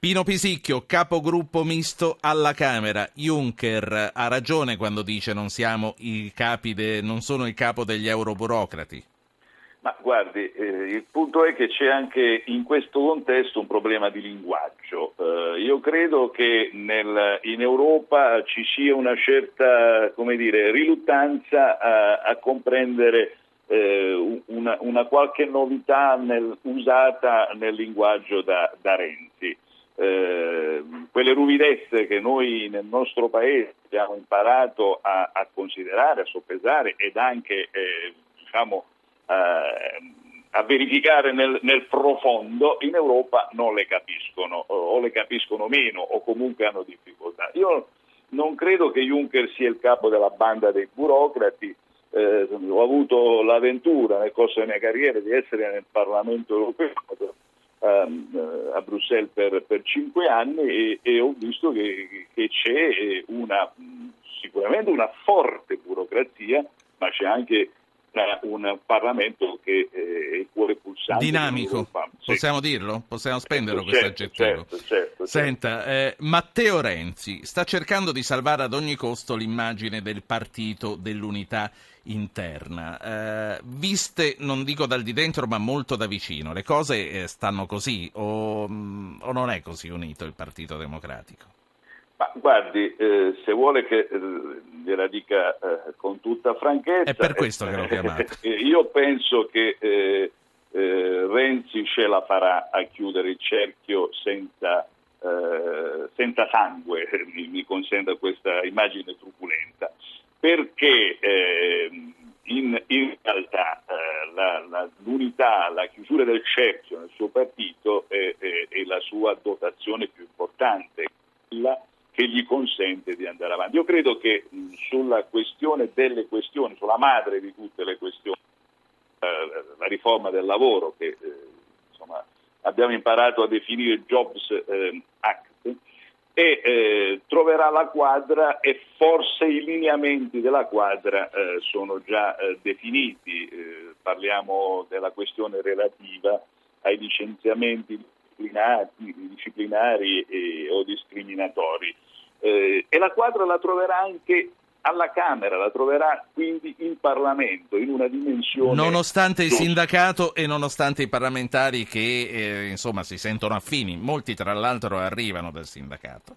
Pino Pisicchio, capogruppo misto alla Camera. Juncker ha ragione quando dice non siamo i capi de, non sono il capo degli euroburocrati. Ma guardi, eh, il punto è che c'è anche in questo contesto un problema di linguaggio. Eh, io credo che nel, in Europa ci sia una certa dire, riluttanza a, a comprendere eh, una, una, qualche novità nel, usata nel linguaggio da, da Renzi eh, quelle ruvidezze che noi nel nostro paese abbiamo imparato a, a considerare, a soppesare ed anche eh, diciamo, eh, a verificare nel, nel, profondo, in Europa non le capiscono o le capiscono meno o comunque hanno difficoltà. Io non credo che Juncker sia il capo della banda dei burocrati, eh, ho avuto l'avventura nel corso della mia carriera di essere nel Parlamento europeo a Bruxelles per, per, cinque anni e, e ho visto che, che c'è una, sicuramente una forte burocrazia, ma c'è anche un Parlamento che è il cuore pulsante. Dinamico, possiamo dirlo? Possiamo spenderlo certo, questo aggettivo? Certo, certo, certo. Senta, eh, Matteo Renzi sta cercando di salvare ad ogni costo l'immagine del partito dell'unità interna. Eh, viste, non dico dal di dentro, ma molto da vicino, le cose eh, stanno così o, mm, o, non è così unito il Partito Democratico? Ma guardi, eh, se vuole che eh, gliela dica eh, con tutta franchezza... È per questo che l'ho chiamato. io penso che Renzi ce la farà a chiudere il cerchio senza... senza sangue, mi, mi consenta questa immagine truculenta perché eh, in, in, realtà eh, la, la, l'unità, la chiusura del cerchio nel suo partito è, è, è la sua dotazione più importante, quella che gli consente di andare avanti. Io credo che mh, sulla questione delle questioni, sulla madre di tutte le questioni, eh, la riforma del lavoro che eh, insomma, abbiamo imparato a definire Jobs eh, Act, e eh, troverà la quadra e forse i lineamenti della quadra eh, sono già eh, definiti, eh, parliamo della questione relativa ai licenziamenti disciplinari o discriminatori. Eh, e la quadra la troverà anche alla Camera, la troverà quindi in Parlamento, in una dimensione... Nonostante il sindacato e nonostante i parlamentari che eh, insomma si sentono affini, molti tra l'altro arrivano dal sindacato.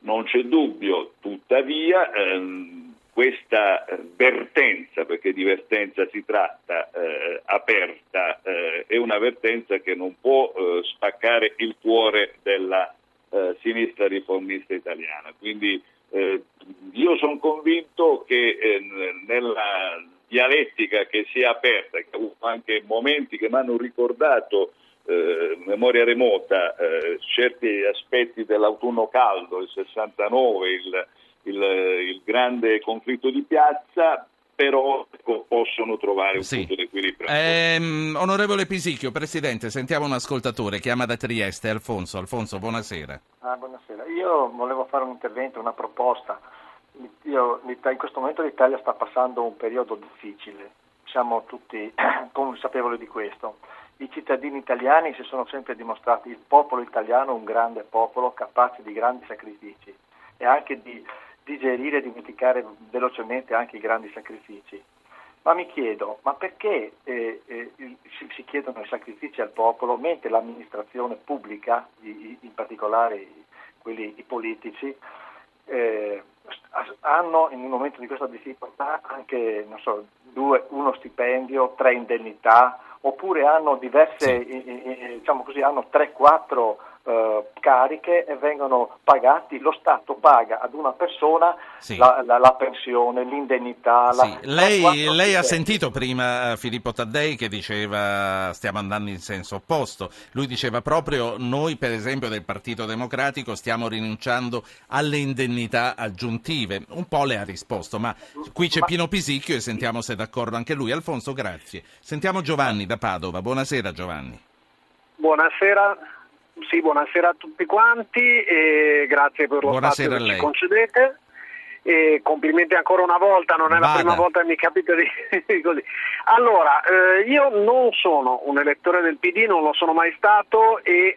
Non c'è dubbio, tuttavia ehm, questa vertenza, perché di vertenza si tratta, eh, aperta, eh, è una vertenza che non può eh, spaccare il cuore della eh, sinistra riformista italiana. Quindi eh, io sono convinto che eh, nella dialettica che si è aperta, che ha avuto anche momenti che mi hanno ricordato eh, memoria remota eh, certi aspetti dell'autunno caldo, il 69, il, il, il grande conflitto di piazza, però possono trovare un sì. punto di equilibrio. Ehm, onorevole Pisicchio, Presidente, sentiamo un ascoltatore, chiama da Trieste, Alfonso. Alfonso, buonasera. Ah, buonasera. Io volevo fare un intervento, una proposta. Io, in questo momento l'Italia sta passando un periodo difficile, siamo tutti consapevoli di questo. I cittadini italiani si sono sempre dimostrati il popolo italiano un grande popolo capace di grandi sacrifici e anche di digerire e dimenticare velocemente anche i grandi sacrifici. Ma mi chiedo, ma perché eh, eh, si, si, chiedono i sacrifici al popolo mentre l'amministrazione pubblica, in particolare quelli i politici, eh, hanno in un momento di questa difficoltà anche so, due, uno stipendio, tre indennità, oppure hanno diverse, diciamo così, hanno 3-4 eh, cariche e vengono pagati, lo Stato paga ad una persona sì. la, la, la, pensione, l'indennità. Sì. La, lei, lei ha sentito prima eh, Filippo Taddei che diceva stiamo andando in senso opposto, lui diceva proprio noi per esempio del Partito Democratico stiamo rinunciando alle indennità aggiuntive, un po' le ha risposto, ma qui c'è Pino Pisicchio e sentiamo se è d'accordo anche lui. Alfonso, grazie. Sentiamo Giovanni da Padova, buonasera Giovanni. Buonasera, sì, buonasera a tutti quanti e grazie per lo buonasera spazio che ci concedete. e complimenti ancora una volta, non è Vada. la prima volta che mi capita di così. Allora, eh, io non sono un elettore del PD, non lo sono mai stato e eh,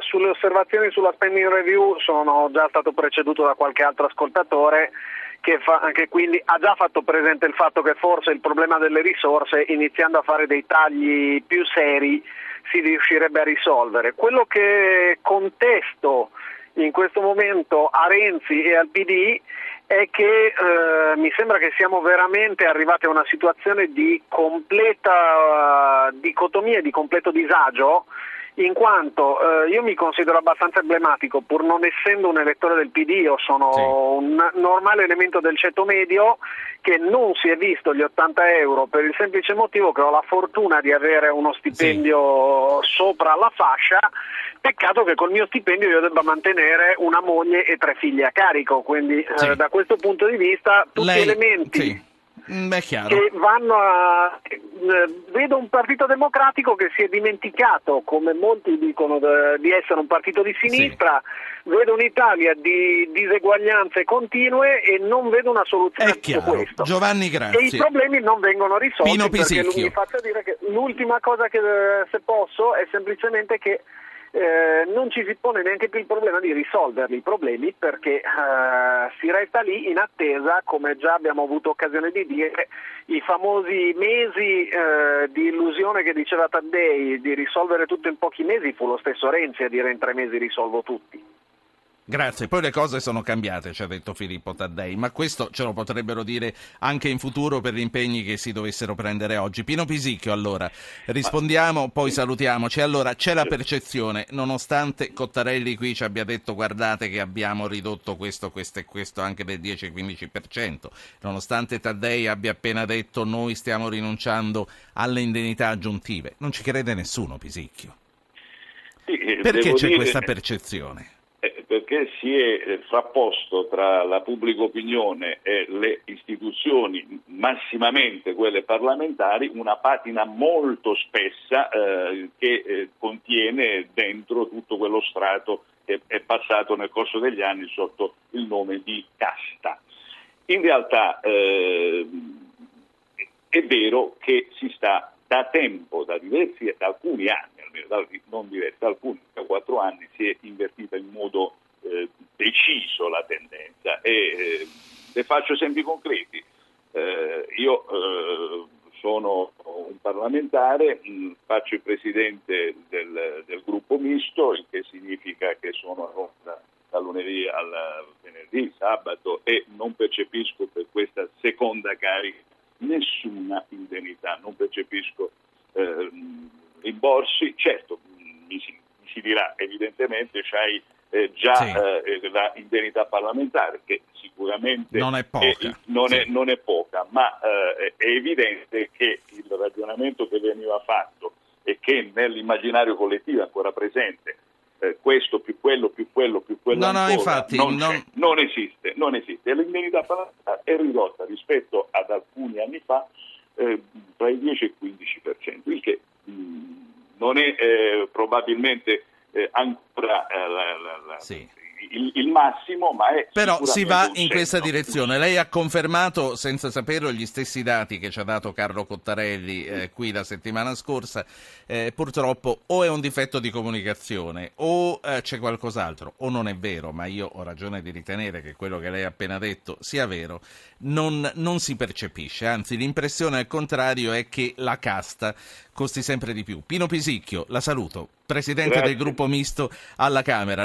sulle osservazioni sulla spending review sono già stato preceduto da qualche altro ascoltatore che, fa, che quindi ha già fatto presente il fatto che forse il problema delle risorse, iniziando a fare dei tagli più seri, si riuscirebbe a risolvere. Quello che contesto in questo momento a Renzi e al PD è che eh, mi sembra che siamo veramente arrivati a una situazione di completa uh, dicotomia di completo disagio in quanto eh, io mi considero abbastanza emblematico, pur non essendo un elettore del PD, io sono sì. un normale elemento del ceto medio che non si è visto gli 80 euro per il semplice motivo che ho la fortuna di avere uno stipendio sì. sopra la fascia, peccato che col mio stipendio io debba mantenere una moglie e tre figli a carico, quindi eh, sì. eh, da questo punto di vista tutti Lei... elementi Mm, chiaro. che vanno a... Eh, vedo un partito democratico che si è dimenticato, come molti dicono, di essere un partito di sinistra, sì. vedo un'Italia di diseguaglianze continue e non vedo una soluzione è chiaro. questo. Giovanni, grazie. E i problemi non vengono risolti Pino perché mi faccio dire che l'ultima cosa che se posso è semplicemente che eh, non ci si pone neanche più il problema di risolverli i problemi perché eh, si resta lì in attesa, come già abbiamo avuto occasione di dire, i famosi mesi eh, di illusione che diceva Taddei di risolvere tutto in pochi mesi, fu lo stesso Renzi a dire in tre mesi risolvo tutti. Grazie, poi le cose sono cambiate, ci ha detto Filippo Taddei, ma questo ce lo potrebbero dire anche in futuro per gli impegni che si dovessero prendere oggi. Pino Pisicchio, allora, rispondiamo, poi salutiamoci. Allora, c'è la percezione, nonostante Cottarelli qui ci abbia detto guardate che abbiamo ridotto questo, questo e questo anche del 10-15%, nonostante Taddei abbia appena detto noi stiamo rinunciando alle indennità aggiuntive, non ci crede nessuno Pisicchio. Sì, Perché c'è dire... questa percezione? Perché si è eh, frapposto tra la pubblica opinione e le istituzioni, massimamente quelle parlamentari, una patina molto spessa eh, che eh, contiene dentro tutto quello strato che è passato nel corso degli anni sotto il nome di casta. In realtà eh, è vero che si sta da tempo, da diversi, da alcuni anni, almeno non diversi, da alcuni, da quattro anni, si è invertita in modo eh, deciso la tendenza e eh, le faccio esempi concreti. Eh, io eh, sono un parlamentare, mh, mm, faccio il presidente del, del, gruppo misto, il che significa che sono a Roma da lunedì al venerdì, sabato e non percepisco per questa seconda carica nessuna indennità, non percepisco eh, rimborsi, certo mi si, mi si dirà evidentemente c'hai eh, già sì. eh, la indennità parlamentare, che sicuramente non è poca, è, non, sì. è, non è poca ma eh, è evidente che il ragionamento che veniva fatto e che nell'immaginario collettivo è ancora presente, eh, questo più quello più quello più quello no, ancora, no, infatti, non, non... non, esiste, non esiste. L'indennità parlamentare è ridotta rispetto ad alcuni anni fa eh, tra il 10 e il 15%, il che mm, non è eh, probabilmente eh, ancora eh, la, la, la, sì il, il, massimo, ma è Però si va in questa direzione. Lei ha confermato, senza saperlo, gli stessi dati che ci ha dato Carlo Cottarelli eh, qui la settimana scorsa. Eh, purtroppo o è un difetto di comunicazione o eh, c'è qualcos'altro, o non è vero, ma io ho ragione di ritenere che quello che lei ha appena detto sia vero. Non, non si percepisce, anzi l'impressione al contrario è che la casta costi sempre di più. Pino Pisicchio, la saluto, presidente Grazie. del gruppo misto alla Camera.